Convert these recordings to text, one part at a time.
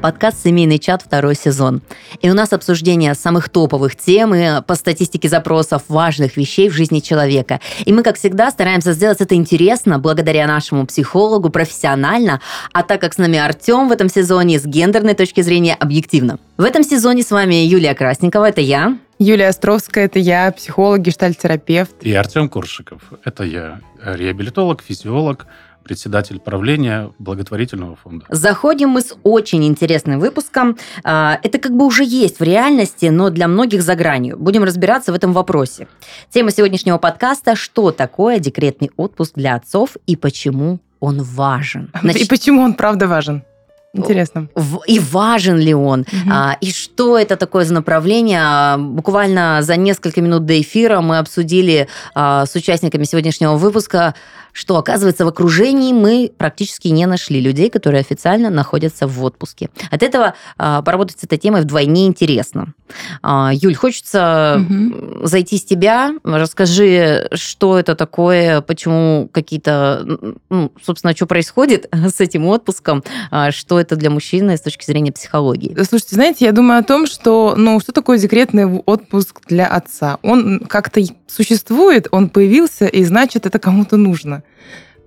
подкаст «Семейный чат» второй сезон. И у нас обсуждение самых топовых тем и по статистике запросов важных вещей в жизни человека. И мы, как всегда, стараемся сделать это интересно, благодаря нашему психологу, профессионально, а так как с нами Артем в этом сезоне с гендерной точки зрения объективно. В этом сезоне с вами Юлия Красникова, это я. Юлия Островская, это я, психолог, гештальтерапевт. И Артем Куршиков, это я, реабилитолог, физиолог, председатель правления благотворительного фонда. Заходим мы с очень интересным выпуском. А, это как бы уже есть в реальности, но для многих за гранью. Будем разбираться в этом вопросе. Тема сегодняшнего подкаста – что такое декретный отпуск для отцов и почему он важен. Значит, и почему он правда важен? Интересно. И важен ли он? Угу. А, и что это такое за направление? А, буквально за несколько минут до эфира мы обсудили а, с участниками сегодняшнего выпуска, что, оказывается, в окружении мы практически не нашли людей, которые официально находятся в отпуске. От этого а, поработать с этой темой вдвойне интересно. А, Юль, хочется угу. зайти с тебя. Расскажи, что это такое, почему какие-то, ну, собственно, что происходит с этим отпуском, а, что это для мужчины с точки зрения психологии. Слушайте, знаете, я думаю о том, что, ну, что такое декретный отпуск для отца? Он как-то существует, он появился, и значит, это кому-то нужно.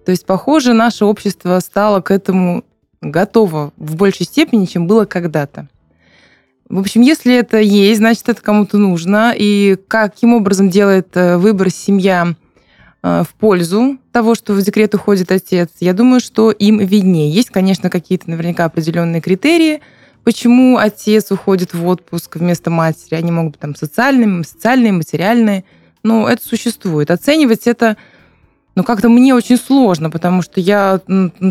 То есть, похоже, наше общество стало к этому готово в большей степени, чем было когда-то. В общем, если это есть, значит, это кому-то нужно. И каким образом делает э, выбор семья э, в пользу того, что в декрет уходит отец, я думаю, что им виднее. Есть, конечно, какие-то наверняка определенные критерии, почему отец уходит в отпуск вместо матери. Они могут быть там социальными, социальные, материальные, но это существует. Оценивать это но как-то мне очень сложно, потому что я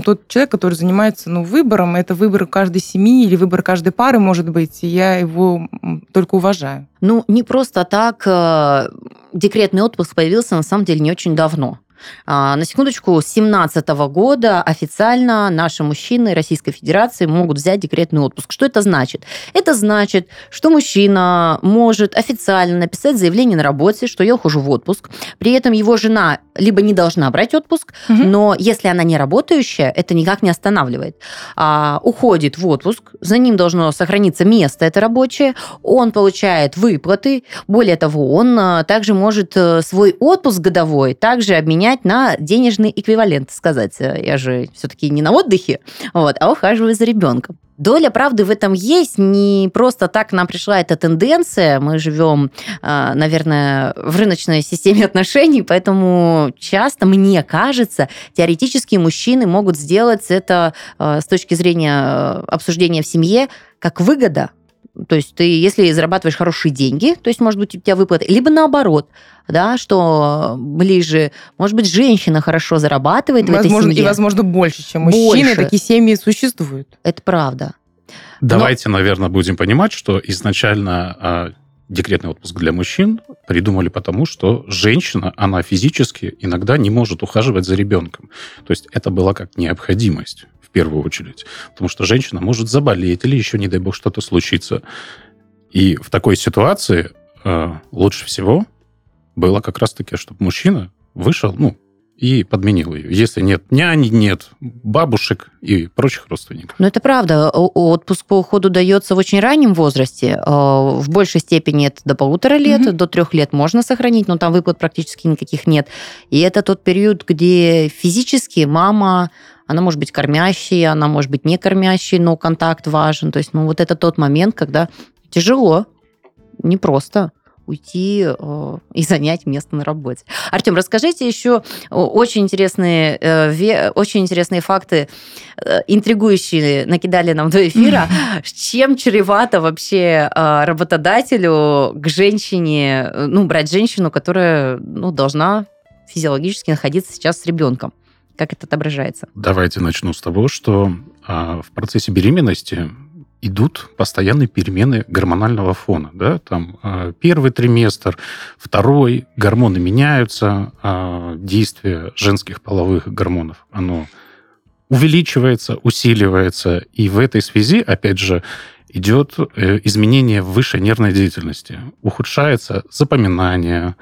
тот человек, который занимается ну, выбором, это выбор каждой семьи или выбор каждой пары, может быть, и я его только уважаю. Ну, не просто так э, декретный отпуск появился, на самом деле, не очень давно. А, на секундочку, с 2017 года официально наши мужчины Российской Федерации могут взять декретный отпуск. Что это значит? Это значит, что мужчина может официально написать заявление на работе, что я ухожу в отпуск. При этом его жена либо не должна брать отпуск, угу. но если она не работающая, это никак не останавливает. А, уходит в отпуск, за ним должно сохраниться место это рабочее, он получает выплаты. Более того, он а, также может э, свой отпуск годовой также обменять менять на денежный эквивалент, сказать. Я же все-таки не на отдыхе, вот, а ухаживаю за ребенком. Доля правды в этом есть. Не просто так нам пришла эта тенденция. Мы живем, а, наверное, в рыночной системе отношений, поэтому часто, мне кажется, теоретически мужчины могут сделать это а, с точки зрения а, обсуждения в семье как выгода, то есть ты, если зарабатываешь хорошие деньги, то есть, может быть, у тебя выплаты, либо наоборот, да, что ближе, может быть, женщина хорошо зарабатывает возможно, в этой семье. И, возможно, больше, чем мужчины. Больше. Такие семьи существуют. Это правда. Давайте, Но... наверное, будем понимать, что изначально а, декретный отпуск для мужчин придумали потому, что женщина, она физически иногда не может ухаживать за ребенком. То есть это была как необходимость в первую очередь. Потому что женщина может заболеть или еще, не дай бог, что-то случится. И в такой ситуации э, лучше всего было как раз-таки, чтобы мужчина вышел, ну, и подменил ее. Если нет няни, нет бабушек и прочих родственников. Ну, это правда. Отпуск по уходу дается в очень раннем возрасте. Э, в большей степени это до полутора лет, угу. до трех лет можно сохранить, но там выплат практически никаких нет. И это тот период, где физически мама она может быть кормящей, она может быть не кормящей, но контакт важен. То есть, ну, вот это тот момент, когда тяжело, непросто уйти э, и занять место на работе. Артем, расскажите еще очень интересные, э, очень интересные факты, э, интригующие, накидали нам до эфира. Чем чревато вообще работодателю к женщине, ну, брать женщину, которая ну, должна физиологически находиться сейчас с ребенком? Как это отображается? Давайте начну с того, что а, в процессе беременности идут постоянные перемены гормонального фона. Да? Там а, первый триместр, второй, гормоны меняются, а, действие женских половых гормонов, оно увеличивается, усиливается. И в этой связи, опять же, идет э, изменение высшей нервной деятельности. Ухудшается запоминание,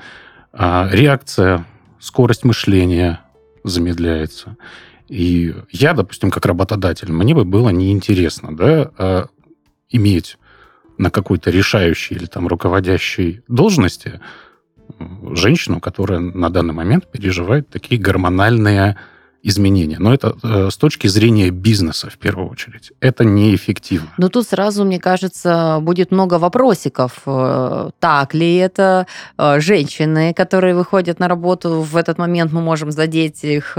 реакция, скорость мышления, замедляется. И я, допустим, как работодатель, мне бы было неинтересно, да, а, иметь на какой-то решающей или там руководящей должности женщину, которая на данный момент переживает такие гормональные изменения. Но это э, с точки зрения бизнеса в первую очередь. Это неэффективно. Но тут сразу, мне кажется, будет много вопросиков. Э, так ли это? Э, женщины, которые выходят на работу, в этот момент мы можем задеть их,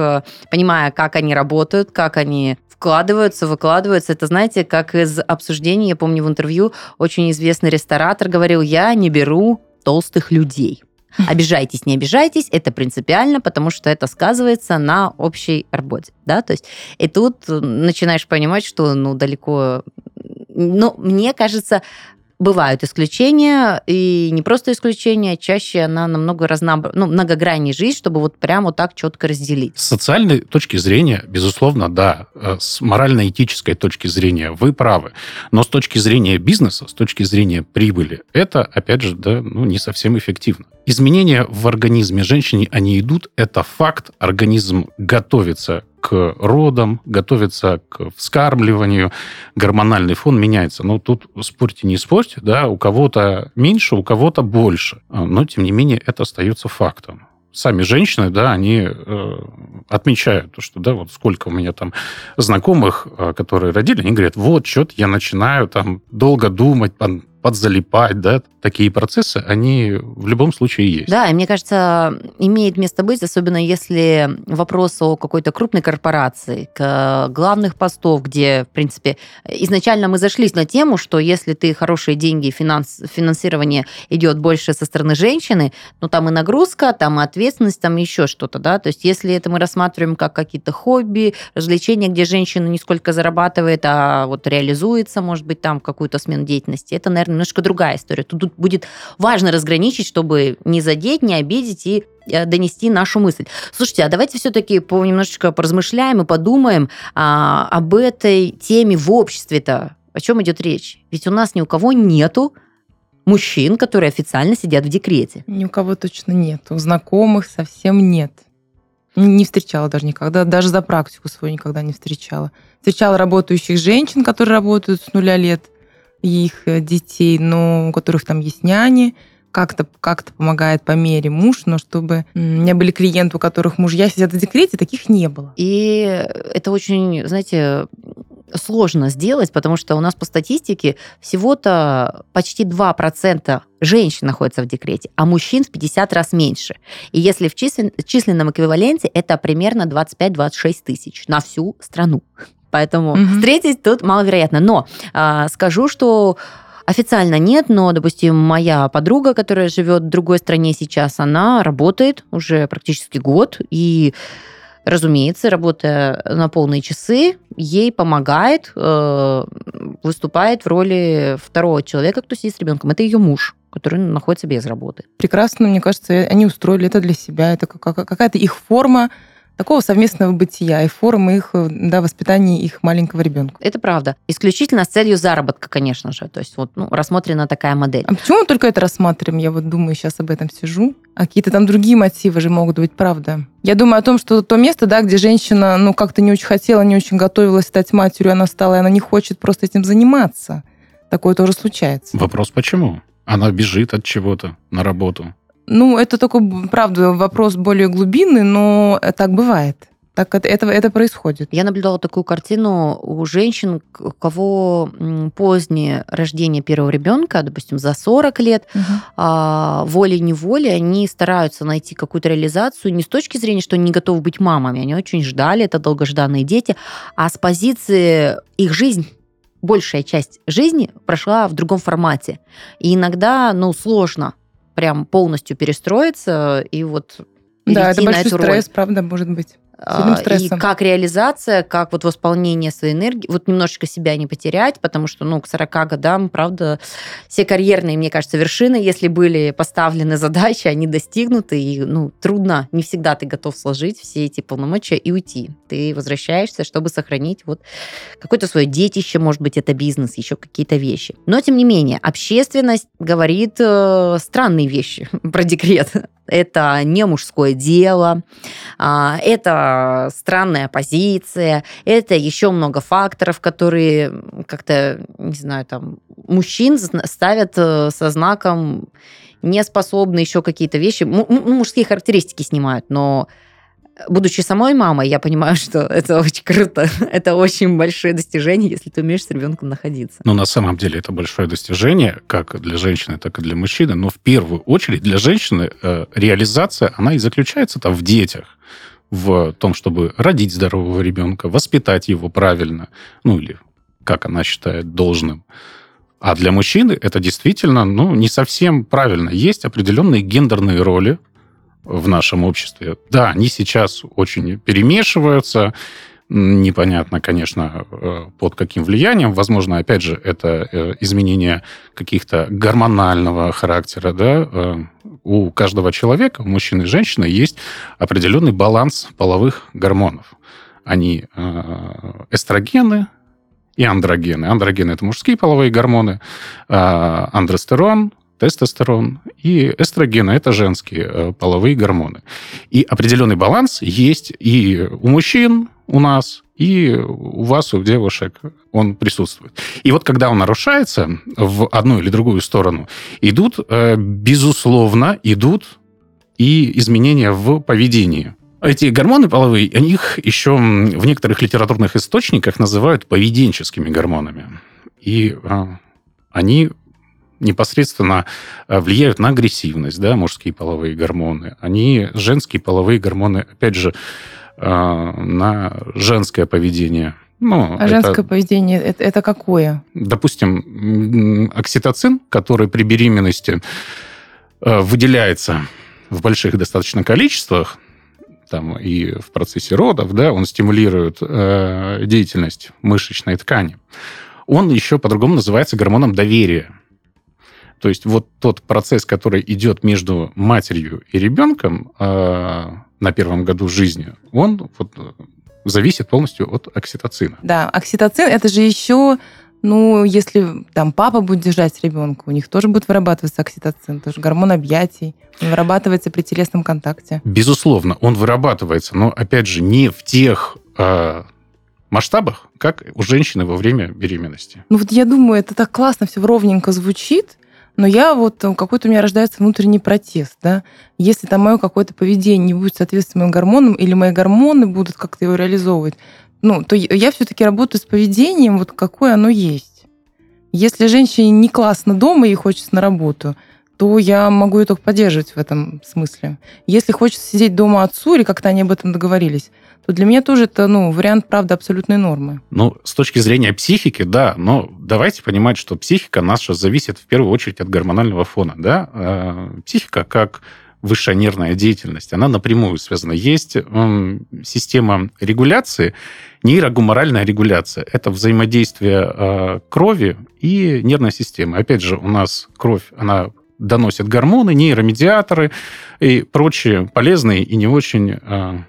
понимая, как они работают, как они вкладываются, выкладываются. Это, знаете, как из обсуждений, я помню в интервью, очень известный ресторатор говорил, я не беру толстых людей. Обижайтесь, не обижайтесь, это принципиально, потому что это сказывается на общей работе, да, то есть и тут начинаешь понимать, что, ну, далеко, ну, мне кажется, Бывают исключения, и не просто исключения, чаще она намного разноб... ну, многогранней жизнь, чтобы вот прямо вот так четко разделить. С социальной точки зрения, безусловно, да. Э, с морально-этической точки зрения вы правы. Но с точки зрения бизнеса, с точки зрения прибыли, это, опять же, да, ну, не совсем эффективно. Изменения в организме женщины, они идут, это факт. Организм готовится к родам, готовится к вскармливанию, гормональный фон меняется. Но тут спорьте, не спорьте, да, у кого-то меньше, у кого-то больше. А, но, тем не менее, это остается фактом. Сами женщины, да, они э, отмечают, что, да, вот сколько у меня там знакомых, э, которые родили, они говорят, вот, что-то я начинаю там долго думать, подзалипать, да, такие процессы, они в любом случае есть. Да, и мне кажется, имеет место быть, особенно если вопрос о какой-то крупной корпорации, к главных постов, где, в принципе, изначально мы зашлись на тему, что если ты хорошие деньги, финанс, финансирование идет больше со стороны женщины, ну там и нагрузка, там и ответственность, там еще что-то, да, то есть если это мы рассматриваем как какие-то хобби, развлечения, где женщина не сколько зарабатывает, а вот реализуется, может быть, там какую-то смену деятельности, это, наверное, немножко другая история. Тут будет важно разграничить, чтобы не задеть, не обидеть и э, донести нашу мысль. Слушайте, а давайте все-таки немножечко поразмышляем и подумаем а, об этой теме в обществе-то. О чем идет речь? Ведь у нас ни у кого нету мужчин, которые официально сидят в декрете. Ни у кого точно нет. У знакомых совсем нет. Не встречала даже никогда, даже за практику свою никогда не встречала. Встречала работающих женщин, которые работают с нуля лет – их э, детей, но у которых там есть няни, как-то как помогает по мере муж, но чтобы у меня были клиенты, у которых мужья сидят в декрете, таких не было. И это очень, знаете, сложно сделать, потому что у нас по статистике всего-то почти 2% женщин находятся в декрете, а мужчин в 50 раз меньше. И если в числен, численном эквиваленте это примерно 25-26 тысяч на всю страну. Поэтому угу. встретить тут маловероятно. Но а, скажу, что Официально нет, но, допустим, моя подруга, которая живет в другой стране сейчас, она работает уже практически год, и разумеется, работая на полные часы, ей помогает, э, выступает в роли второго человека, кто сидит с ребенком. Это ее муж который находится без работы. Прекрасно, мне кажется, они устроили это для себя. Это какая-то их форма такого совместного бытия и формы их, э, да, воспитания их маленького ребенка. Это правда. Исключительно с целью заработка, конечно же. То есть вот ну, рассмотрена такая модель. А почему мы только это рассматриваем? Я вот думаю, сейчас об этом сижу. А какие-то там другие мотивы же могут быть, правда. Я думаю о том, что то место, да, где женщина, ну, как-то не очень хотела, не очень готовилась стать матерью, она стала, и она не хочет просто этим заниматься. Такое тоже случается. Вопрос почему? Она бежит от чего-то на работу. Ну, это только, правда, вопрос более глубинный, но так бывает. Так это, это, это происходит. Я наблюдала такую картину у женщин, у кого позднее рождение первого ребенка, допустим, за 40 лет, угу. а, волей-неволей они стараются найти какую-то реализацию не с точки зрения, что они не готовы быть мамами, они очень ждали, это долгожданные дети, а с позиции их жизнь большая часть жизни прошла в другом формате. И иногда, ну, сложно прям полностью перестроиться и вот да, это большой стресс, роль. правда, может быть. А, и как реализация, как вот восполнение своей энергии, вот немножечко себя не потерять, потому что, ну, к 40 годам, правда, все карьерные, мне кажется, вершины, если были поставлены задачи, они достигнуты, и, ну, трудно, не всегда ты готов сложить все эти полномочия и уйти. Ты возвращаешься, чтобы сохранить вот какое-то свое детище, может быть, это бизнес, еще какие-то вещи. Но, тем не менее, общественность говорит э, странные вещи про декрет. Это не мужское дело, а, это странная позиция, это еще много факторов, которые как-то, не знаю, там, мужчин ставят э, со знаком не способны еще какие-то вещи, мужские характеристики снимают, но будучи самой мамой, я понимаю, что это очень круто. Это очень большое достижение, если ты умеешь с ребенком находиться. Ну, на самом деле, это большое достижение, как для женщины, так и для мужчины. Но в первую очередь для женщины э, реализация, она и заключается там в детях в том, чтобы родить здорового ребенка, воспитать его правильно, ну или как она считает должным. А для мужчины это действительно ну, не совсем правильно. Есть определенные гендерные роли, в нашем обществе. Да, они сейчас очень перемешиваются, непонятно, конечно, э, под каким влиянием. Возможно, опять же, это э, изменение каких-то гормонального характера. Да? Э, у каждого человека, у мужчины и женщины, есть определенный баланс половых гормонов. Они эстрогены и андрогены. Андрогены – это мужские половые гормоны, а андростерон тестостерон и эстрогены – это женские э, половые гормоны. И определенный баланс есть и у мужчин у нас, и у вас, у девушек он присутствует. И вот когда он нарушается в одну или другую сторону, идут, э, безусловно, идут и изменения в поведении. Эти гормоны половые, их еще в некоторых литературных источниках называют поведенческими гормонами. И э, они непосредственно э, влияют на агрессивность, да, мужские половые гормоны. Они, женские половые гормоны, опять же, э, на женское поведение. Ну, а это, женское поведение это, это какое? Допустим, окситоцин, который при беременности э, выделяется в больших достаточно количествах, там и в процессе родов, да, он стимулирует э, деятельность мышечной ткани. Он еще по-другому называется гормоном доверия. То есть вот тот процесс, который идет между матерью и ребенком э, на первом году жизни, он вот зависит полностью от окситоцина. Да, окситоцин это же еще ну, если там папа будет держать ребенка, у них тоже будет вырабатываться окситоцин, тоже гормон объятий, он вырабатывается при телесном контакте. Безусловно, он вырабатывается, но опять же не в тех э, масштабах, как у женщины во время беременности. Ну вот я думаю, это так классно все ровненько звучит, но я вот, э, какой-то у меня рождается внутренний протест, да. Если там мое какое-то поведение не будет соответствовать моим гормонам, или мои гормоны будут как-то его реализовывать, ну, то я все-таки работаю с поведением, вот какое оно есть. Если женщине не классно дома и хочется на работу, то я могу ее только поддерживать в этом смысле. Если хочется сидеть дома отцу, или как-то они об этом договорились, то для меня тоже это ну, вариант, правда, абсолютной нормы. Ну, с точки зрения психики, да, но давайте понимать, что психика наша зависит в первую очередь от гормонального фона. Да? А, психика как высшая нервная деятельность, она напрямую связана. Есть система регуляции, нейрогуморальная регуляция. Это взаимодействие а, крови и нервной системы. Опять же, у нас кровь, она доносит гормоны, нейромедиаторы и прочие полезные и не очень а,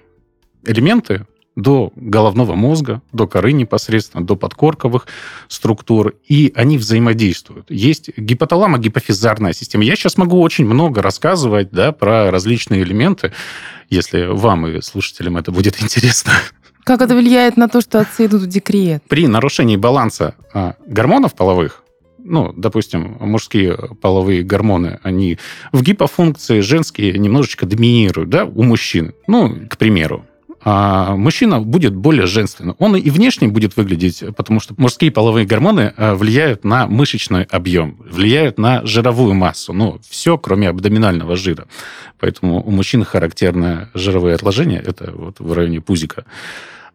элементы до головного мозга, до коры непосредственно, до подкорковых структур, и они взаимодействуют. Есть гипоталамо-гипофизарная система. Я сейчас могу очень много рассказывать да, про различные элементы, если вам и слушателям это будет интересно. Как это влияет на то, что отцы идут в декрет? При нарушении баланса а, гормонов половых, ну, допустим, мужские половые гормоны, они в гипофункции, женские немножечко доминируют, да, у мужчин. Ну, к примеру, а мужчина будет более женственным. Он и внешне будет выглядеть, потому что мужские половые гормоны э, влияют на мышечный объем, влияют на жировую массу. Ну, все, кроме абдоминального жира. Поэтому у мужчин характерное жировые отложения, это вот в районе пузика.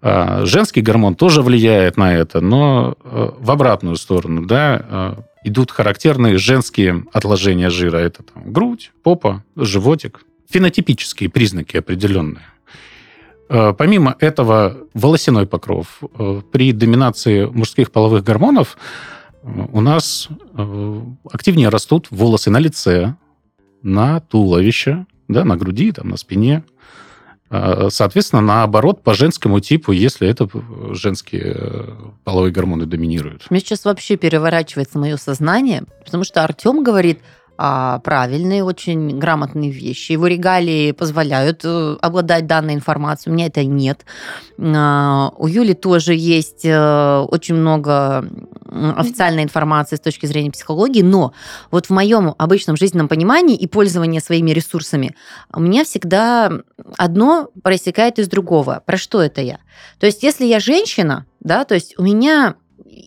А женский гормон тоже влияет на это, но э, в обратную сторону, да, э, идут характерные женские отложения жира. Это там, грудь, попа, животик. Фенотипические признаки определенные. Э, помимо этого, волосяной покров. При доминации мужских половых гормонов у нас активнее растут волосы на лице, на туловище, да, на груди, там, на спине. Соответственно, наоборот, по женскому типу, если это женские половые гормоны доминируют. Мне сейчас вообще переворачивается мое сознание, потому что Артем говорит а, правильные, очень грамотные вещи. Его регалии позволяют э, обладать данной информацией. У меня это нет. А, у Юли тоже есть э, очень много официальной информации с точки зрения психологии, но вот в моем обычном жизненном понимании и пользовании своими ресурсами у меня всегда одно проистекает из другого. Про что это я? То есть если я женщина, да, то есть у меня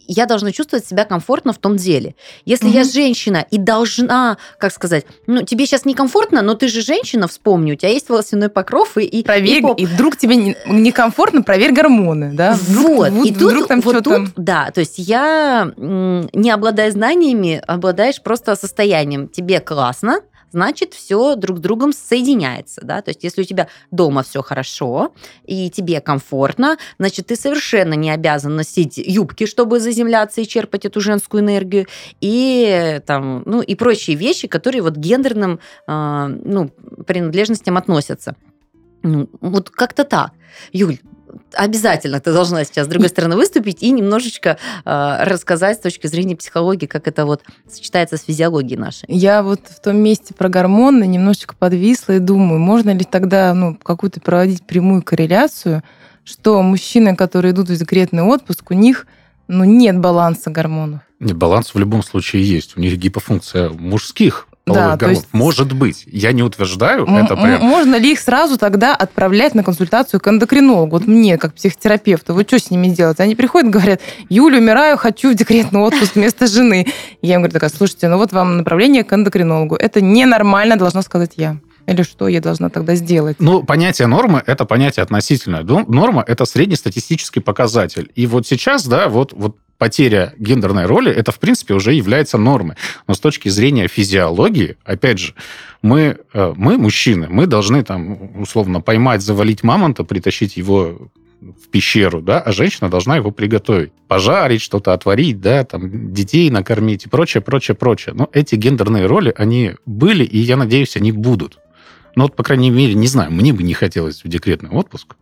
я должна чувствовать себя комфортно в том деле. Если угу. я женщина и должна, как сказать, ну, тебе сейчас некомфортно, но ты же женщина, вспомни, у тебя есть волосяной покров и... и проверь, и, и вдруг тебе некомфортно, проверь гормоны, да? Вдруг, вот, вот, и тут, вдруг там вот что-то... тут, да, то есть я, не обладая знаниями, обладаешь просто состоянием. Тебе классно, значит, все друг с другом соединяется. Да? То есть, если у тебя дома все хорошо и тебе комфортно, значит, ты совершенно не обязан носить юбки, чтобы заземляться и черпать эту женскую энергию, и, там, ну, и прочие вещи, которые вот гендерным э, ну, принадлежностям относятся. Ну, вот как-то так. Юль, обязательно ты должна сейчас с другой стороны выступить и немножечко э, рассказать с точки зрения психологии, как это вот сочетается с физиологией нашей. Я вот в том месте про гормоны немножечко подвисла и думаю, можно ли тогда ну, какую-то проводить прямую корреляцию, что мужчины, которые идут в декретный отпуск, у них ну, нет баланса гормонов. Нет, баланс в любом случае есть. У них гипофункция мужских да, гормонов. Есть... Может быть. Я не утверждаю, это прям... Можно ли их сразу тогда отправлять на консультацию к эндокринологу? Вот мне, как психотерапевту, вот что с ними делать? Они приходят, говорят, Юля, умираю, хочу в декретный отпуск вместо жены. я им говорю, такая, слушайте, ну вот вам направление к эндокринологу. Это ненормально, должна сказать я. Или что я должна тогда сделать? Ну, понятие нормы – это понятие относительное. Норма – это среднестатистический показатель. И вот сейчас, да, вот, вот потеря гендерной роли, это, в принципе, уже является нормой. Но с точки зрения физиологии, опять же, мы, э, мы мужчины, мы должны там, условно, поймать, завалить мамонта, притащить его в пещеру, да, а женщина должна его приготовить, пожарить, что-то отварить, да, там, детей накормить и прочее, прочее, прочее. Но эти гендерные роли, они были, и, я надеюсь, они будут. Но вот, по крайней мере, не знаю, мне бы не хотелось в декретный отпуск.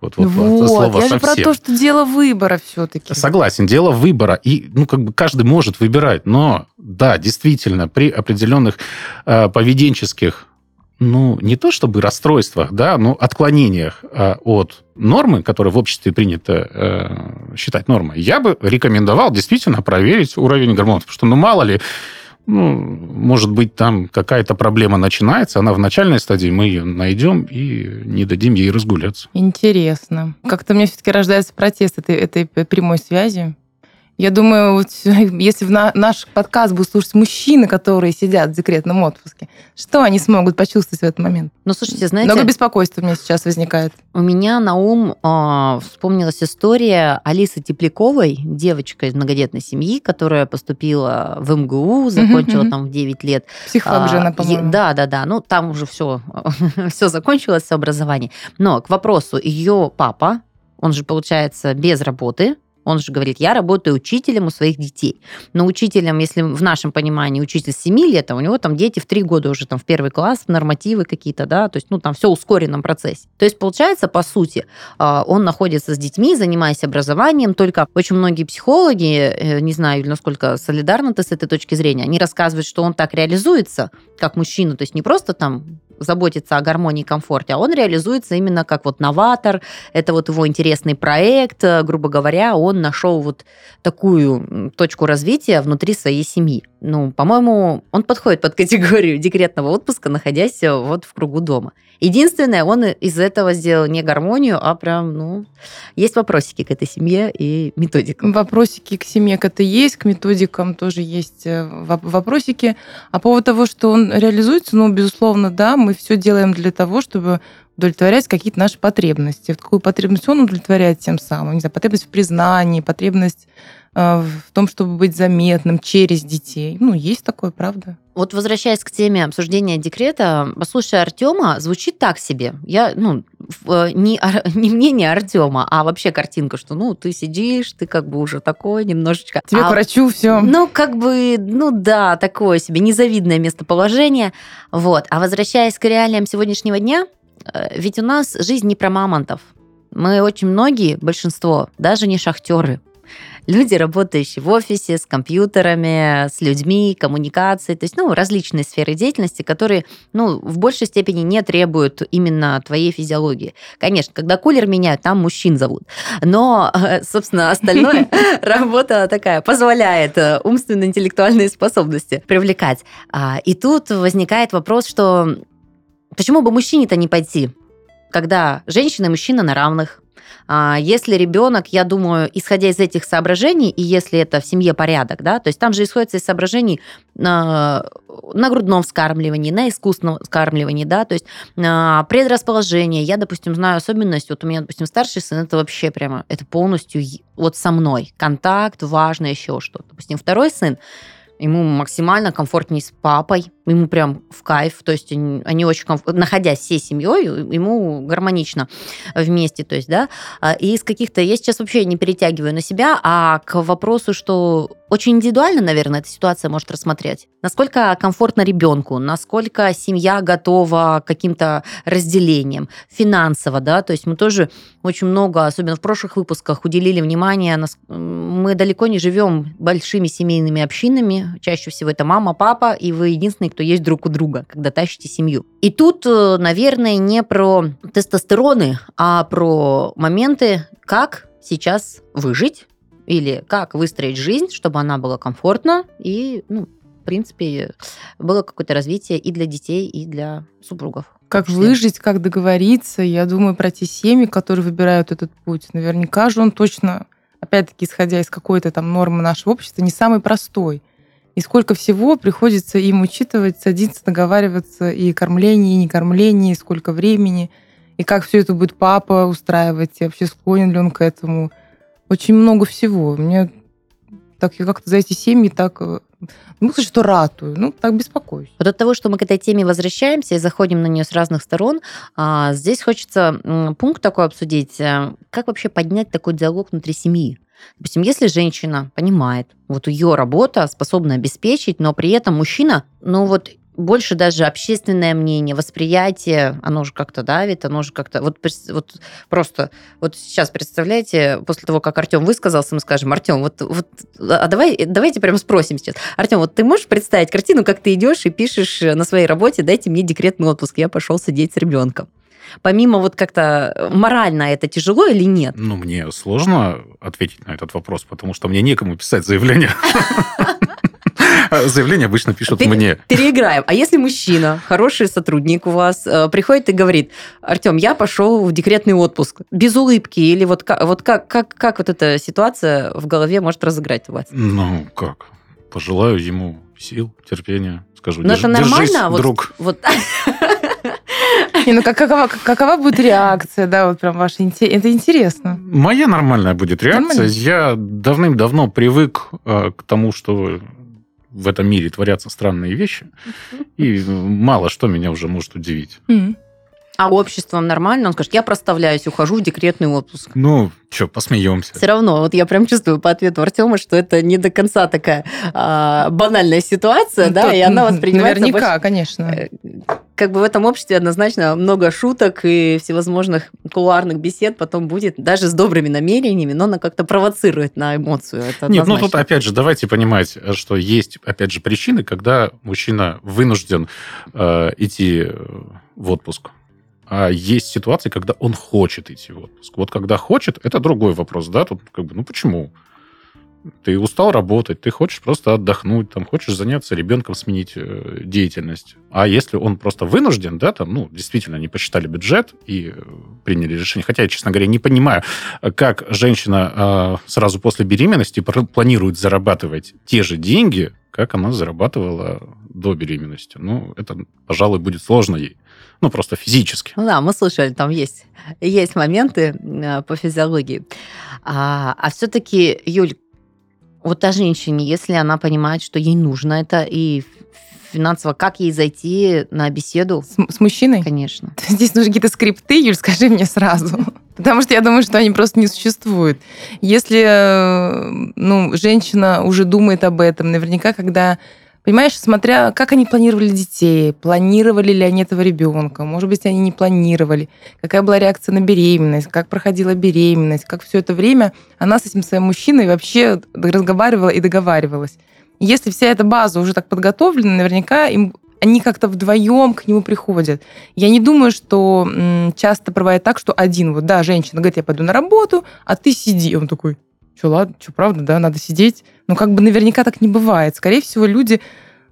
Вот, вот, вот слово я же про то, что дело выбора все-таки. Согласен, дело выбора. И, ну, как бы каждый может выбирать. Но, да, действительно, при определенных э, поведенческих ну, не то чтобы расстройствах, да, но отклонениях э, от нормы, которые в обществе принято э, считать нормой, я бы рекомендовал действительно проверить уровень гормонов. Потому что, ну, мало ли, ну, может быть, там какая-то проблема начинается, она в начальной стадии, мы ее найдем и не дадим ей разгуляться. Интересно. Как-то мне все-таки рождается протест этой, этой прямой связи. Я думаю, вот, если в на, наш подкаст будут слушать мужчины, которые сидят в декретном отпуске, что они смогут почувствовать в этот момент? Ну, слушайте, знаете... Много беспокойства у меня сейчас возникает. У меня на ум э, вспомнилась история Алисы Тепляковой, девочка из многодетной семьи, которая поступила в МГУ, закончила там в 9 лет. Психолог же она, по-моему. Да, да, да. Ну, там уже все, все закончилось, все образование. Но к вопросу, ее папа, он же, получается, без работы, он же говорит, я работаю учителем у своих детей. Но учителем, если в нашем понимании учитель 7 лет, а у него там дети в 3 года уже там в первый класс, нормативы какие-то, да, то есть, ну, там все в ускоренном процессе. То есть, получается, по сути, а, он находится с детьми, занимаясь образованием, только очень многие психологи, э, не знаю, насколько солидарны ты с этой точки зрения, они рассказывают, что он так реализуется, как мужчина, то есть не просто там заботится о гармонии и комфорте, а он реализуется именно как вот новатор, это вот его интересный проект, э, грубо говоря, он нашел вот такую точку развития внутри своей семьи. Ну, по-моему, он подходит под категорию декретного отпуска, находясь э, вот в кругу дома. Единственное, он из этого сделал не гармонию, а прям, ну, есть вопросики к этой семье и методикам. Вопросики к семье к этой есть, к методикам тоже есть э, вопросики. А по поводу того, что он реализуется, ну, безусловно, да, мы все делаем для того, чтобы удовлетворять какие-то наши потребности. Какую потребность он удовлетворяет тем самым? Не знаю, потребность в признании, потребность в том, чтобы быть заметным через детей. Ну, есть такое, правда. Вот возвращаясь к теме обсуждения декрета, послушай Артема, звучит так себе. Я, ну, э, не, не мнение Артема, а вообще картинка, что, ну, ты сидишь, ты как бы уже такой немножечко... Тебе а, к врачу все. Ну, как бы, ну да, такое себе незавидное местоположение. Вот. А возвращаясь к реалиям сегодняшнего дня, э, ведь у нас жизнь не про мамонтов. Мы очень многие, большинство, даже не шахтеры, люди, работающие в офисе, с компьютерами, с людьми, коммуникацией, то есть, ну, различные сферы деятельности, которые, ну, в большей степени не требуют именно твоей физиологии. Конечно, когда кулер меняют, там мужчин зовут. Но, собственно, остальное работа такая позволяет э, умственно-интеллектуальные способности привлекать. А, и тут возникает вопрос, что почему бы мужчине-то не пойти, когда женщина и мужчина на равных, если ребенок, я думаю, исходя из этих соображений, и если это в семье порядок, да, то есть там же исходит из соображений на, на грудном вскармливании, на искусственном вскармливании, да, то есть а, предрасположение. Я, допустим, знаю особенность, вот у меня, допустим, старший сын, это вообще прямо, это полностью вот со мной. Контакт, важно еще что-то. Допустим, второй сын, ему максимально комфортнее с папой, ему прям в кайф, то есть они очень комфортно, находясь всей семьей, ему гармонично вместе, то есть, да, а, и из каких-то, я сейчас вообще не перетягиваю на себя, а к вопросу, что очень индивидуально, наверное, эта ситуация может рассмотреть. Насколько комфортно ребенку, насколько семья готова к каким-то разделениям, финансово, да, то есть мы тоже очень много, особенно в прошлых выпусках, уделили внимание, мы далеко не живем большими семейными общинами, чаще всего это мама, папа, и вы единственный, кто есть друг у друга, когда тащите семью. И тут, э, наверное, не про тестостероны, а про моменты, как сейчас выжить или как выстроить жизнь, чтобы она была комфортна и, ну, в принципе, было какое-то развитие и для детей, и для супругов. Как выжить, как договориться. Я думаю про те семьи, которые выбирают этот путь. Наверняка же он точно, опять-таки, исходя из какой-то там нормы нашего общества, не самый простой и сколько всего приходится им учитывать, садиться, договариваться, и кормление, и не кормление, и сколько времени, и как все это будет папа устраивать, и вообще склонен ли он к этому. Очень много всего. Мне так я как-то за эти семьи так э, ну, сказать, что ратую, ну, так беспокоюсь. Вот от того, что мы к этой теме возвращаемся и заходим на нее с разных сторон, а, здесь хочется пункт такой обсудить. Э, как вообще поднять такой диалог внутри семьи? Допустим, если женщина понимает, вот ее работа способна обеспечить, но при этом мужчина, ну вот больше даже общественное мнение, восприятие, оно же как-то давит, оно же как-то... Вот, вот просто вот сейчас представляете, после того, как Артем высказался, мы скажем, Артем, вот, вот а давай, давайте прямо спросим сейчас. Артем, вот ты можешь представить картину, как ты идешь и пишешь на своей работе, дайте мне декретный отпуск, я пошел сидеть с ребенком помимо вот как-то э, морально это тяжело или нет? Ну, мне сложно ответить на этот вопрос, потому что мне некому писать заявление. Заявление обычно пишут Пере, мне. Переиграем. А если мужчина, хороший сотрудник у вас, э, приходит и говорит, Артем, я пошел в декретный отпуск, без улыбки, или вот, как, вот как, как, как вот эта ситуация в голове может разыграть у вас? Ну, как? Пожелаю ему сил, терпения, скажу, Но держ, это нормально, держись, вот, друг. Вот, Не, ну какова, какова будет реакция, да, вот прям ваша это интересно. Моя нормальная будет реакция. Нормально. Я давным-давно привык э, к тому, что в этом мире творятся странные вещи, и мало что меня уже может удивить. Mm. А обществом нормально? Он скажет, я проставляюсь, ухожу в декретный отпуск. Ну, что, посмеемся. Все равно, вот я прям чувствую по ответу Артема, что это не до конца такая а, банальная ситуация, ну, да, и она воспринимается... Наверняка, больше, конечно. Э, как бы в этом обществе однозначно много шуток и всевозможных кулуарных бесед потом будет, даже с добрыми намерениями, но она как-то провоцирует на эмоцию. Это Нет, ну тут опять же, давайте понимать, что есть, опять же, причины, когда мужчина вынужден э, идти в отпуск а есть ситуации, когда он хочет идти в отпуск. Вот когда хочет, это другой вопрос, да, тут как бы, ну почему? Ты устал работать, ты хочешь просто отдохнуть, там, хочешь заняться ребенком, сменить э, деятельность. А если он просто вынужден, да, там, ну, действительно, не посчитали бюджет и э, приняли решение. Хотя я, честно говоря, не понимаю, как женщина э, сразу после беременности планирует зарабатывать те же деньги, как она зарабатывала до беременности. Ну, это, пожалуй, будет сложно ей. Ну, просто физически. Ну да, мы слышали, там есть, есть моменты э, по физиологии. А, а все-таки, Юль, вот та женщине, если она понимает, что ей нужно это, и финансово, как ей зайти на беседу? С, с мужчиной? Конечно. Здесь нужны какие-то скрипты, Юль, скажи мне сразу. Потому что я думаю, что они просто не существуют. Если э, ну, женщина уже думает об этом, наверняка, когда Понимаешь, смотря как они планировали детей, планировали ли они этого ребенка, может быть, они не планировали, какая была реакция на беременность, как проходила беременность, как все это время она с этим своим мужчиной вообще разговаривала и договаривалась. Если вся эта база уже так подготовлена, наверняка им они как-то вдвоем к нему приходят. Я не думаю, что часто бывает так, что один, вот, да, женщина говорит, я пойду на работу, а ты сиди. Он такой, что, ладно, что, правда, да, надо сидеть. Но как бы наверняка так не бывает. Скорее всего, люди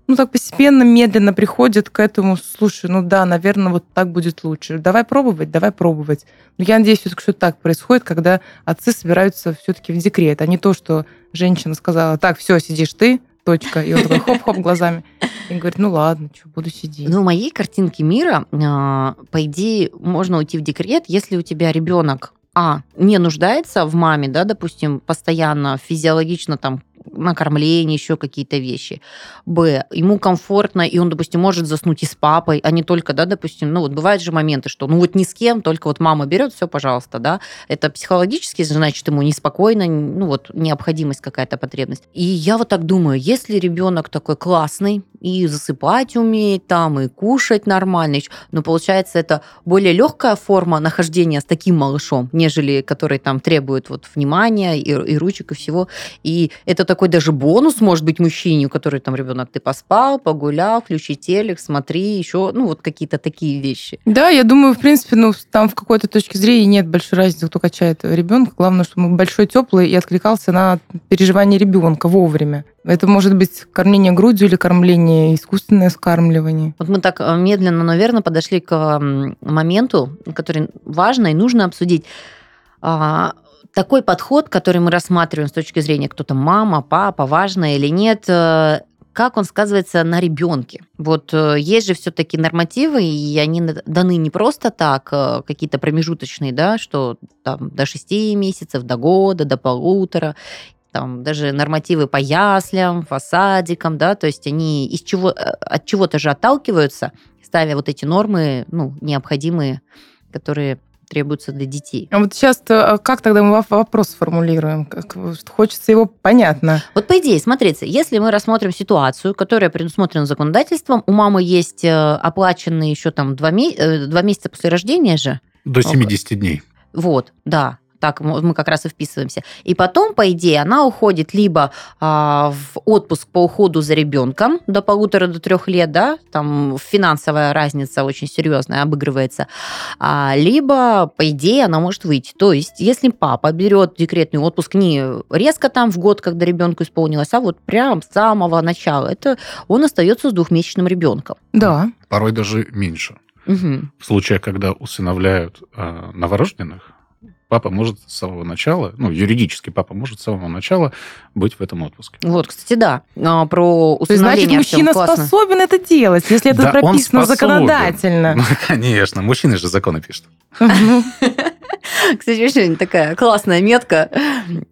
ну, так постепенно, медленно приходят к этому, слушай, ну да, наверное, вот так будет лучше. Давай пробовать, давай пробовать. Но я надеюсь, все-таки, что так происходит, когда отцы собираются все-таки в декрет, а не то, что женщина сказала, так, все, сидишь ты, точка. И он такой хоп-хоп глазами. И говорит, ну ладно, что, буду сидеть. Ну, в моей картинке мира, а, по идее, можно уйти в декрет, если у тебя ребенок а, не нуждается в маме, да, допустим, постоянно физиологично там накормление, еще какие-то вещи. Б, ему комфортно, и он, допустим, может заснуть и с папой, а не только, да, допустим, ну вот бывают же моменты, что ну вот ни с кем, только вот мама берет, все, пожалуйста, да. Это психологически, значит, ему неспокойно, ну вот необходимость какая-то потребность. И я вот так думаю, если ребенок такой классный, и засыпать умеет там, и кушать нормально, но получается это более легкая форма нахождения с таким малышом, нежели который там требует вот внимания и, и ручек и всего. И это такой даже бонус может быть мужчине, у которого там ребенок, ты поспал, погулял, включи телек, смотри, еще, ну, вот какие-то такие вещи. Да, я думаю, в принципе, ну, там в какой-то точке зрения нет большой разницы, кто качает ребенка. Главное, чтобы он большой, теплый и откликался на переживание ребенка вовремя. Это может быть кормление грудью или кормление, искусственное скармливание. Вот мы так э, медленно, наверное, подошли к моменту, который важно и нужно обсудить. Такой подход, который мы рассматриваем с точки зрения кто-то мама, папа, важно или нет, э, как он сказывается на ребенке. Вот э, есть же все-таки нормативы, и они даны не просто так, э, какие-то промежуточные, да, что там до 6 месяцев, до года, до полутора, там даже нормативы по яслям, фасадикам, да, то есть они из чего, от чего-то же отталкиваются, ставя вот эти нормы, ну, необходимые, которые требуется для детей. А вот сейчас а как тогда мы вопрос сформулируем? Как, хочется его понятно. Вот по идее, смотрите, если мы рассмотрим ситуацию, которая предусмотрена законодательством, у мамы есть э, оплаченные еще там два, э, два месяца после рождения же. До 70 дней. Вот, да так мы как раз и вписываемся. И потом, по идее, она уходит либо а, в отпуск по уходу за ребенком до полутора до трех лет, да, там финансовая разница очень серьезная обыгрывается, а, либо, по идее, она может выйти. То есть, если папа берет декретный отпуск не резко там в год, когда ребенку исполнилось, а вот прям с самого начала, это он остается с двухмесячным ребенком. Да. Порой даже меньше. Угу. В случаях, когда усыновляют э, новорожденных, папа может с самого начала, ну, юридически папа может с самого начала быть в этом отпуске. Вот, кстати, да, а, про. То есть, значит, мужчина классно. способен это делать, если это да, прописано законодательно. Ну, конечно, мужчины же законы пишут. Кстати, очень такая классная метка,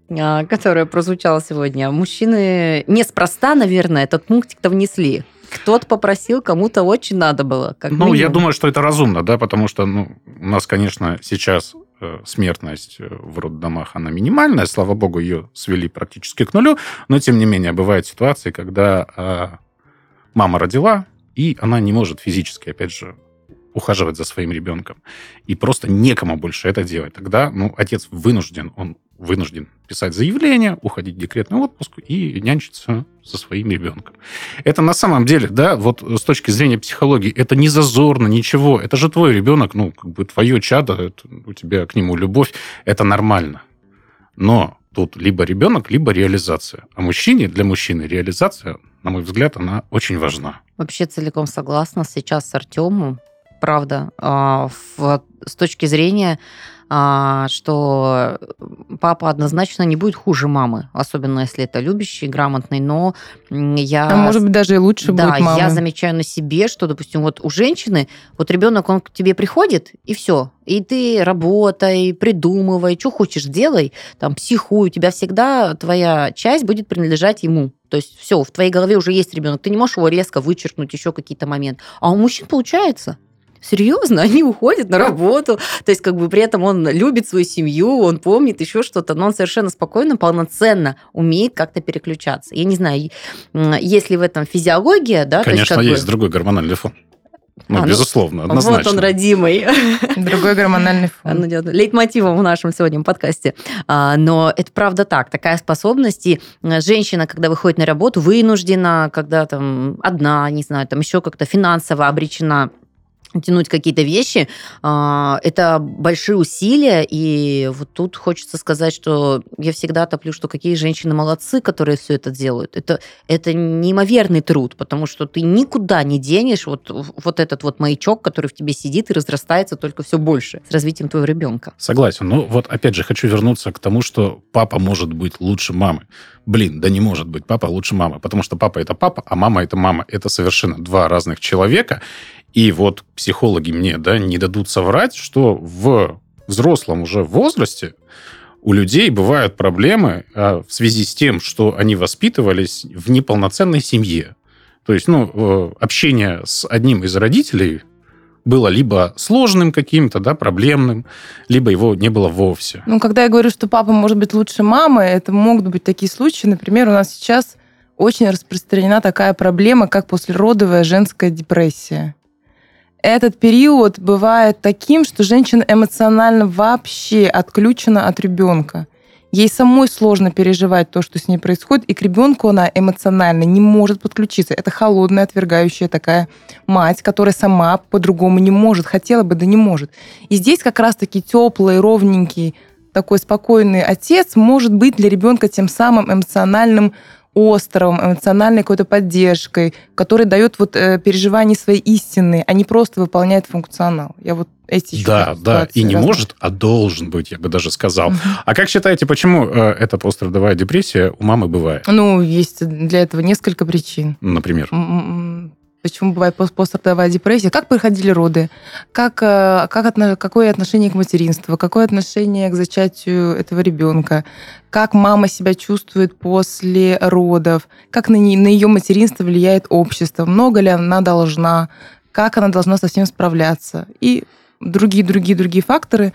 а, которая прозвучала сегодня. Мужчины неспроста, наверное, этот пунктик-то внесли. Кто-то попросил, кому-то очень надо было. ну, минимум. я думаю, что это разумно, да, потому что ну, у нас, конечно, сейчас Э, смертность э, в роддомах, она минимальная, слава богу, ее свели практически к нулю, но, тем не менее, бывают ситуации, когда а, мама родила, и она не может физически, опять же, ухаживать за своим ребенком. И просто некому больше это делать. Тогда ну, отец вынужден, он вынужден писать заявление, уходить в декретный отпуск и нянчиться со своим ребенком. Это на самом деле, да, вот с точки зрения психологии, это не зазорно, ничего. Это же твой ребенок, ну, как бы твое чадо, у тебя к нему любовь, это нормально. Но тут либо ребенок, либо реализация. А мужчине, для мужчины реализация, на мой взгляд, она очень важна. Вообще целиком согласна сейчас с Артемом правда, а, с точки зрения а, что папа однозначно не будет хуже мамы, особенно если это любящий, грамотный, но я... А может быть, даже и лучше да, будет мама. я замечаю на себе, что, допустим, вот у женщины, вот ребенок, он к тебе приходит, и все, и ты работай, придумывай, что хочешь, делай, там, психуй, у тебя всегда твоя часть будет принадлежать ему. То есть все, в твоей голове уже есть ребенок, ты не можешь его резко вычеркнуть, еще какие-то моменты. А у мужчин получается. Серьезно, они уходят на работу. То есть, как бы при этом он любит свою семью, он помнит еще что-то, но он совершенно спокойно, полноценно умеет как-то переключаться. Я не знаю, есть ли в этом физиология, да? Конечно, есть, есть бы... другой гормональный фон. Ну, а, ну, безусловно, однозначно. Вот он, родимый. Другой гормональный фон. Лейтмотивом в нашем сегодня подкасте. А, но это правда так. Такая способность. И женщина, когда выходит на работу, вынуждена, когда там одна, не знаю, там еще как-то финансово обречена тянуть какие-то вещи, а, это большие усилия, и вот тут хочется сказать, что я всегда топлю, что какие женщины молодцы, которые все это делают. Это, это неимоверный труд, потому что ты никуда не денешь вот, вот этот вот маячок, который в тебе сидит и разрастается только все больше с развитием твоего ребенка. Согласен. Ну вот опять же хочу вернуться к тому, что папа может быть лучше мамы. Блин, да не может быть папа лучше мамы, потому что папа это папа, а мама это мама. Это совершенно два разных человека, и вот психологи мне да, не дадут соврать, что в взрослом уже возрасте у людей бывают проблемы а, в связи с тем, что они воспитывались в неполноценной семье. То есть, ну, э, общение с одним из родителей было либо сложным каким-то, да, проблемным, либо его не было вовсе. Ну, когда я говорю, что папа может быть лучше мамы, это могут быть такие случаи. Например, у нас сейчас очень распространена такая проблема, как послеродовая женская депрессия этот период бывает таким, что женщина эмоционально вообще отключена от ребенка. Ей самой сложно переживать то, что с ней происходит, и к ребенку она эмоционально не может подключиться. Это холодная, отвергающая такая мать, которая сама по-другому не может, хотела бы, да не может. И здесь как раз-таки теплый, ровненький, такой спокойный отец может быть для ребенка тем самым эмоциональным островом, эмоциональной какой-то поддержкой, который дает вот э, переживания своей истины, а не просто выполняет функционал. Я вот эти Да, да, и не может, а должен быть, я бы даже сказал. А как считаете, почему э, эта пострадовая депрессия у мамы бывает? Ну, есть для этого несколько причин. Например? Почему бывает пострадовая депрессия, как проходили роды, как, э, как, какое отношение к материнству, какое отношение к зачатию этого ребенка, как мама себя чувствует после родов, как на, не, на ее материнство влияет общество, много ли она должна, как она должна со всем справляться и другие-другие-другие факторы.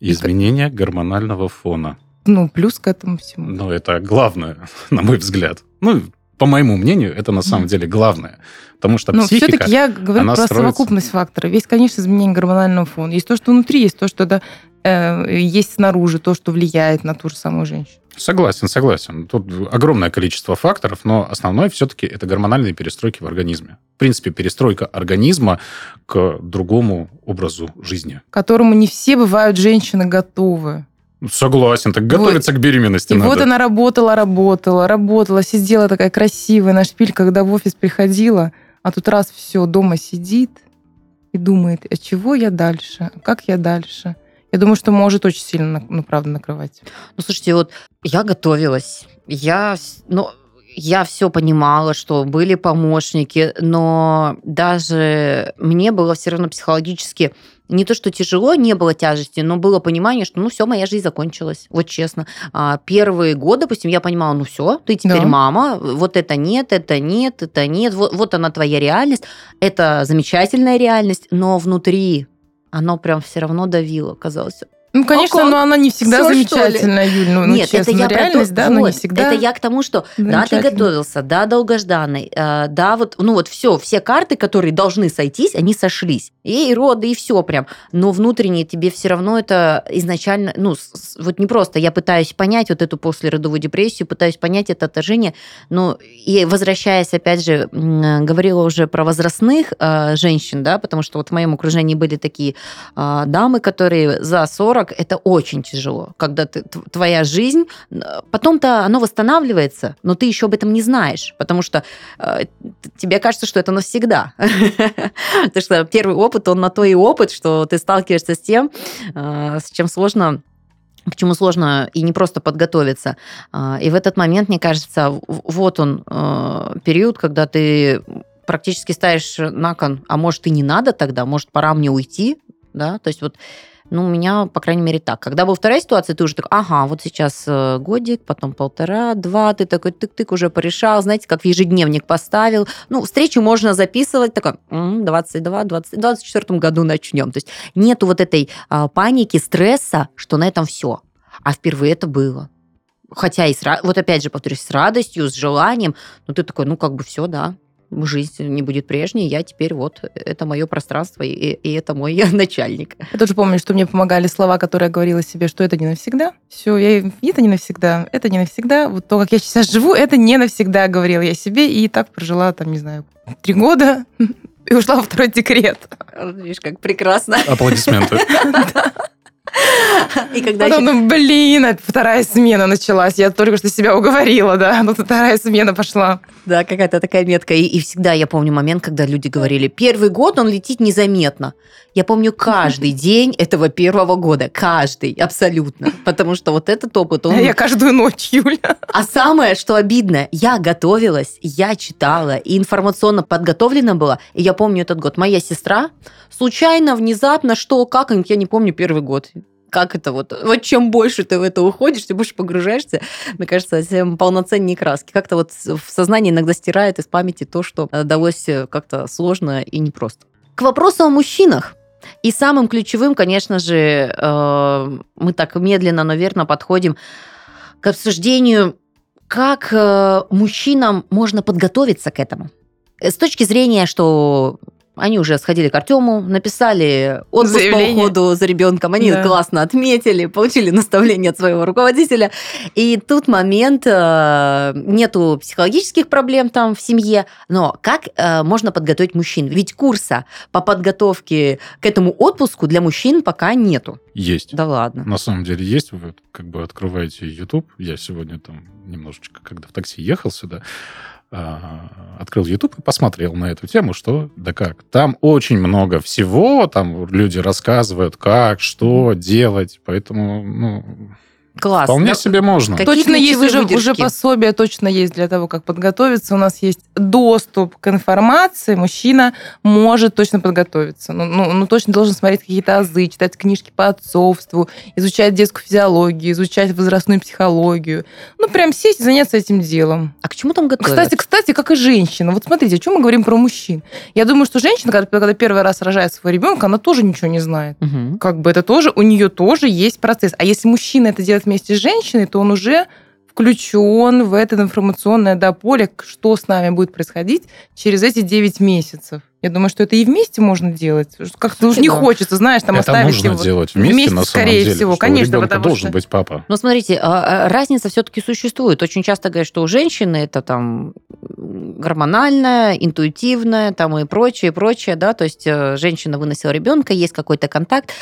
Изменение гормонального фона. Ну, плюс к этому всему. Ну, это главное, на мой взгляд. Ну, по моему мнению, это на самом деле главное. Потому что Но психика, все-таки я говорю про строится... совокупность факторов. Есть, конечно, изменение гормонального фона. Есть то, что внутри, есть то, что да, э, есть снаружи, то, что влияет на ту же самую женщину. Согласен, согласен. Тут огромное количество факторов, но основное все-таки это гормональные перестройки в организме. В принципе, перестройка организма к другому образу жизни. К которому не все бывают женщины готовы. Согласен, так готовиться вот. к беременности И надо. вот она работала, работала, работала, сидела такая красивая на шпиль, когда в офис приходила, а тут раз все, дома сидит и думает, а чего я дальше, как я дальше. Я думаю, что может очень сильно, ну, правда, накрывать. Ну, слушайте, вот я готовилась, я, ну, я все понимала, что были помощники, но даже мне было все равно психологически не то, что тяжело, не было тяжести, но было понимание, что ну все, моя жизнь закончилась, вот честно. А первые годы, допустим, я понимала, ну все, ты теперь да. мама, вот это нет, это нет, это нет, вот, вот она твоя реальность, это замечательная реальность, но внутри оно прям все равно давило, казалось, ну, конечно, но она не всегда Всё, замечательная, Юль. Ну, Нет, ну, честно, это я реальность, то, да, вот, но не всегда. Это я к тому, что да, ты готовился, да, долгожданный, э, да, вот, ну вот все, все карты, которые должны сойтись, они сошлись. И, и роды, и все прям. Но внутренне тебе все равно это изначально, ну, вот не просто. Я пытаюсь понять вот эту послеродовую депрессию, пытаюсь понять это отторжение. Но и возвращаясь, опять же, говорила уже про возрастных э, женщин, да, потому что вот в моем окружении были такие э, дамы, которые за 40 40 это очень тяжело, когда ты, твоя жизнь, потом-то оно восстанавливается, но ты еще об этом не знаешь, потому что э, тебе кажется, что это навсегда. Потому что первый опыт, он на то и опыт, что ты сталкиваешься с тем, э, с чем сложно к чему сложно и не просто подготовиться. Э, и в этот момент, мне кажется, вот он э, период, когда ты практически ставишь на кон, а может и не надо тогда, может пора мне уйти, да, то есть вот Ну, у меня, по крайней мере, так. Когда была вторая ситуация, ты уже так, ага, вот сейчас э, годик, потом полтора, два, ты такой тык-тык уже порешал, знаете, как в ежедневник поставил. Ну, встречу можно записывать, такой, м-м, 22, 20, 24 году начнем. То есть нету вот этой а, паники, стресса, что на этом все. А впервые это было. Хотя и с, вот опять же, повторюсь, с радостью, с желанием, но ты такой, ну, как бы все, да, жизнь не будет прежней, я теперь вот, это мое пространство, и, и это мой начальник. Я тоже помню, что мне помогали слова, которые я говорила себе, что это не навсегда. Все, я, это не навсегда, это не навсегда. Вот то, как я сейчас живу, это не навсегда, говорила я себе, и так прожила, там, не знаю, три года, и ушла во второй декрет. Видишь, как прекрасно. Аплодисменты. И когда Потом, ну, блин, вторая смена началась. Я только что себя уговорила, да. Ну, вторая смена пошла. Да, какая-то такая метка. И, и всегда я помню момент, когда люди говорили, первый год он летит незаметно. Я помню каждый день этого первого года. Каждый, абсолютно. Потому что вот этот опыт, он... Я каждую ночь, Юля. А самое, что обидно, я готовилась, я читала, и информационно подготовлена была. И я помню этот год. Моя сестра случайно, внезапно, что, как, я не помню первый год как это вот, вот чем больше ты в это уходишь, тем больше погружаешься, мне кажется, тем полноценнее краски. Как-то вот в сознании иногда стирает из памяти то, что далось как-то сложно и непросто. К вопросу о мужчинах. И самым ключевым, конечно же, э, мы так медленно, но верно подходим к обсуждению, как э, мужчинам можно подготовиться к этому. С точки зрения, что они уже сходили к Артему, написали отпуск Заявление. по уходу за ребенком. Они да. классно отметили, получили наставление от своего руководителя. И тут момент, э, нету психологических проблем там в семье, но как э, можно подготовить мужчин? Ведь курса по подготовке к этому отпуску для мужчин пока нету. Есть. Да ладно. На самом деле есть. Вы как бы открываете YouTube. Я сегодня там немножечко, когда в такси ехал сюда, открыл YouTube и посмотрел на эту тему, что да как. Там очень много всего, там люди рассказывают, как, что делать, поэтому, ну, Класс. Вполне себе можно. точно есть уже, уже пособие, точно есть для того, как подготовиться. У нас есть доступ к информации. Мужчина может точно подготовиться. Ну, ну, ну точно должен смотреть какие-то азы, читать книжки по отцовству, изучать детскую физиологию, изучать возрастную психологию. Ну, прям сесть и заняться этим делом. А к чему там готовят? Кстати, кстати, как и женщина. Вот смотрите, о чем мы говорим про мужчин. Я думаю, что женщина, когда, когда первый раз рожает своего ребенка, она тоже ничего не знает. Угу. Как бы это тоже, у нее тоже есть процесс. А если мужчина это делает вместе с женщиной, то он уже включен в это информационное да, поле, что с нами будет происходить через эти 9 месяцев. Я думаю, что это и вместе можно делать. Как-то уже не хочется, знаешь, там это оставить нужно его. делать вместе, вместе на скорее самом деле, всего, что конечно, у потому должен что... быть папа. Но смотрите, а, а, разница все-таки существует. Очень часто говорят, что у женщины это там гормональная, интуитивная, там и прочее, и прочее, да, то есть э, женщина выносила ребенка, есть какой-то контакт,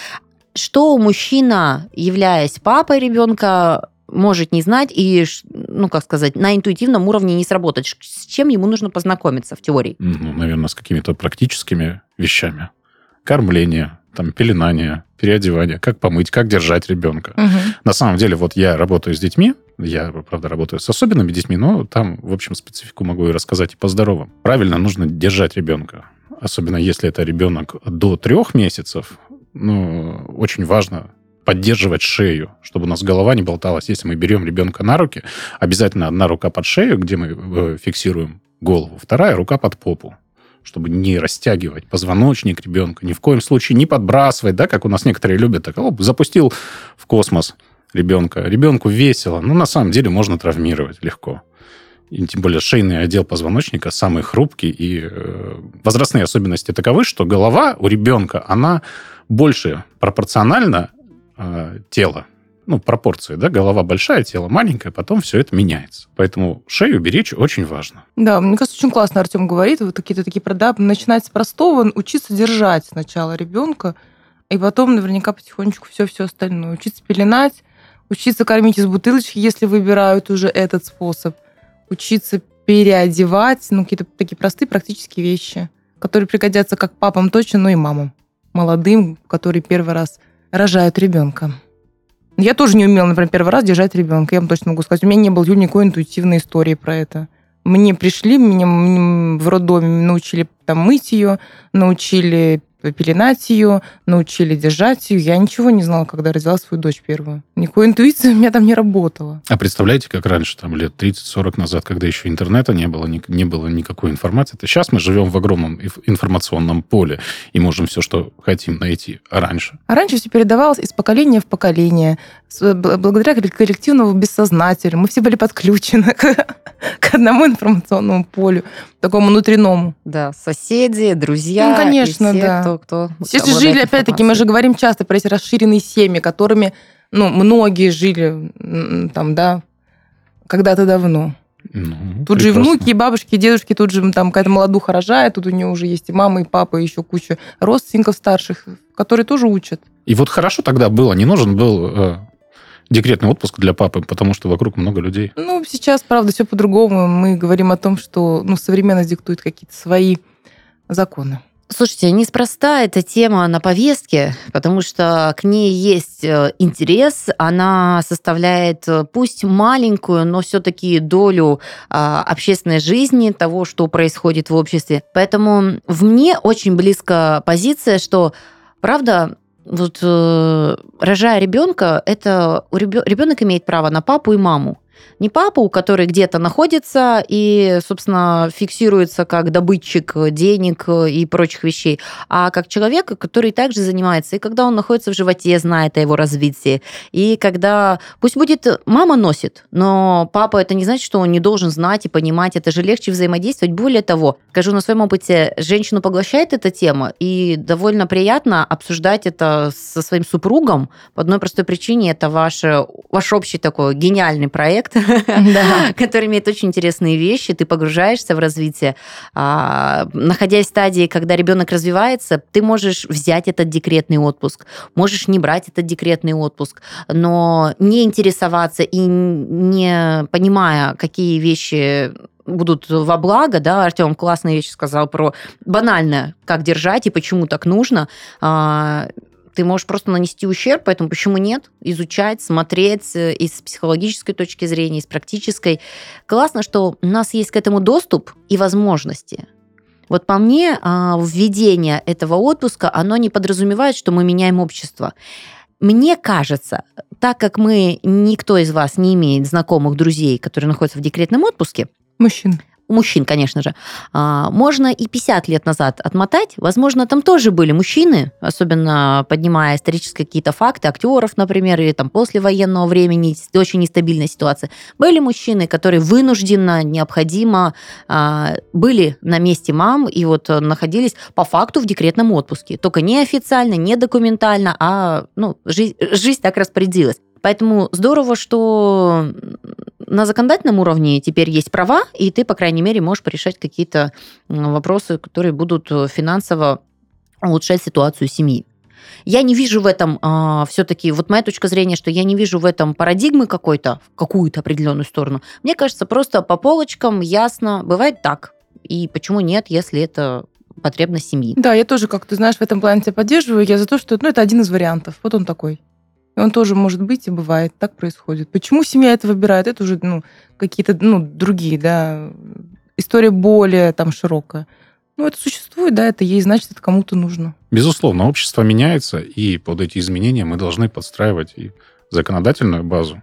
что мужчина, являясь папой ребенка, может не знать и, ну, как сказать, на интуитивном уровне не сработать. С чем ему нужно познакомиться в теории? Ну, наверное, с какими-то практическими вещами. Кормление, там, пеленание, переодевание, как помыть, как держать ребенка. Угу. На самом деле, вот я работаю с детьми, я, правда, работаю с особенными детьми, но там, в общем, специфику могу и рассказать и по здоровым. Правильно нужно держать ребенка. Особенно если это ребенок до трех месяцев, ну, очень важно поддерживать шею, чтобы у нас голова не болталась. Если мы берем ребенка на руки, обязательно одна рука под шею, где мы э, фиксируем голову, вторая рука под попу чтобы не растягивать позвоночник ребенка, ни в коем случае не подбрасывать, да, как у нас некоторые любят, так, оп, запустил в космос ребенка. Ребенку весело, но на самом деле можно травмировать легко. И тем более шейный отдел позвоночника самый хрупкий, и э, возрастные особенности таковы, что голова у ребенка, она больше пропорциональна э, тела. Ну, пропорции, да, голова большая, тело маленькое, потом все это меняется. Поэтому шею беречь очень важно. Да, мне кажется, очень классно Артем говорит, вот какие-то такие, да, начинать с простого, учиться держать сначала ребенка, и потом наверняка потихонечку все-все остальное. Учиться пеленать, учиться кормить из бутылочки, если выбирают уже этот способ, учиться переодевать, ну, какие-то такие простые практические вещи, которые пригодятся как папам точно, но и мамам молодым, которые первый раз рожают ребенка. Я тоже не умела, например, первый раз держать ребенка. Я вам точно могу сказать, у меня не было никакой интуитивной истории про это. Мне пришли, меня в роддоме научили там мыть ее, научили пеленать ее, научили держать ее. Я ничего не знала, когда родила свою дочь первую. Никакой интуиции у меня там не работала. А представляете, как раньше, там лет 30-40 назад, когда еще интернета не было, не, не было никакой информации. Это сейчас мы живем в огромном информационном поле и можем все, что хотим найти. А раньше? А раньше все передавалось из поколения в поколение, благодаря коллективному бессознательному. Мы все были подключены к, к одному информационному полю, такому внутреннему. Да, соседи, друзья. Ну, конечно, все, да. Кто, кто все же жили, опять-таки, мы же говорим часто про эти расширенные семьи, которыми, ну, многие жили там, да, когда-то давно. Ну, тут прекрасно. же и внуки, и бабушки, и дедушки, тут же там какая-то молодуха рожает, тут у нее уже есть и мама, и папа, и еще куча родственников старших, которые тоже учат. И вот хорошо тогда было, не нужен был э, декретный отпуск для папы, потому что вокруг много людей. Ну, сейчас, правда, все по-другому. Мы говорим о том, что ну, современность диктует какие-то свои законы. Слушайте, неспроста эта тема на повестке, потому что к ней есть э, интерес, она составляет э, пусть маленькую, но все-таки долю а, общественной жизни, того, что происходит в обществе. Поэтому в мне очень близко позиция, что, правда, вот э, рожая ребенка, это ребенок имеет право на папу и маму не папу, который где-то находится и, собственно, фиксируется как добытчик денег и прочих вещей, а как человека, который также занимается. И когда он находится в животе, знает о его развитии. И когда... Пусть будет мама носит, но папа это не значит, что он не должен знать и понимать. Это же легче взаимодействовать. Более того, скажу на своем опыте, женщину поглощает эта тема, и довольно приятно обсуждать это со своим супругом по одной простой причине. Это ваш, ваш общий такой гениальный проект, который имеет очень интересные вещи. Ты погружаешься в развитие. А, находясь в стадии, когда ребенок развивается, ты можешь взять этот декретный отпуск, можешь не брать этот декретный отпуск, но не интересоваться и не понимая, какие вещи будут во благо, да, Артем классные вещи сказал про банальное, как держать и почему так нужно. Ты можешь просто нанести ущерб, поэтому почему нет? Изучать, смотреть э, и с психологической точки зрения, и с практической. Классно, что у нас есть к этому доступ и возможности. Вот по мне, а, введение этого отпуска, оно не подразумевает, что мы меняем общество. Мне кажется, так как мы, никто из вас не имеет знакомых друзей, которые находятся в декретном отпуске, Мужчин у мужчин, конечно же, а, можно и 50 лет назад отмотать. Возможно, там тоже были мужчины, особенно поднимая исторические какие-то факты, актеров, например, или там после военного времени, очень нестабильная ситуация. Были мужчины, которые вынужденно, необходимо а, были на месте мам и вот находились по факту в декретном отпуске. Только не официально, не документально, а ну, жизнь, жизнь так распорядилась. Поэтому здорово, что на законодательном уровне теперь есть права, и ты, по крайней мере, можешь решать какие-то вопросы, которые будут э, финансово улучшать ситуацию семьи. Я не вижу в этом а, все-таки, вот моя точка зрения, что я не вижу в этом парадигмы какой-то, в какую-то определенную сторону. Мне кажется, просто по полочкам ясно, бывает так. И почему нет, если это потребность семьи. Да, я тоже, как ты знаешь, в этом плане тебя поддерживаю. Я за то, что ну, это один из вариантов. Вот он такой. И он тоже может быть и бывает, так происходит. Почему семья это выбирает? Это уже ну, какие-то ну, другие, да, история более там широкая. Ну, это существует, да, это есть, значит, это кому-то нужно. Безусловно, общество меняется, и под эти изменения мы должны подстраивать и законодательную базу.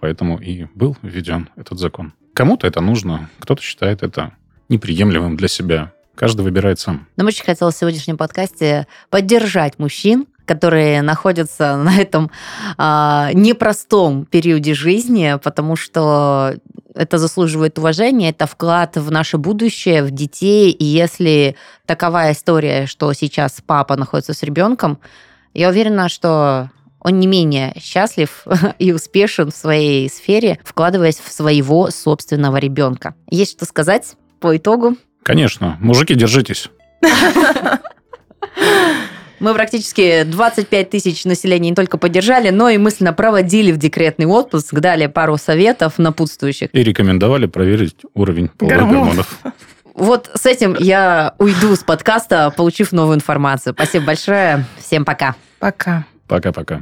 Поэтому и был введен этот закон. Кому-то это нужно, кто-то считает это неприемлемым для себя. Каждый выбирает сам. Нам очень хотелось в сегодняшнем подкасте поддержать мужчин, которые находятся на этом а, непростом периоде жизни, потому что это заслуживает уважения, это вклад в наше будущее, в детей. И если таковая история, что сейчас папа находится с ребенком, я уверена, что он не менее счастлив и успешен в своей сфере, вкладываясь в своего собственного ребенка. Есть что сказать по итогу? Конечно. Мужики, держитесь. Мы практически 25 тысяч населения не только поддержали, но и мысленно проводили в декретный отпуск, дали пару советов напутствующих. И рекомендовали проверить уровень половых гормонов. Вот с этим я уйду с подкаста, получив новую информацию. Спасибо большое. Всем пока. Пока. Пока-пока.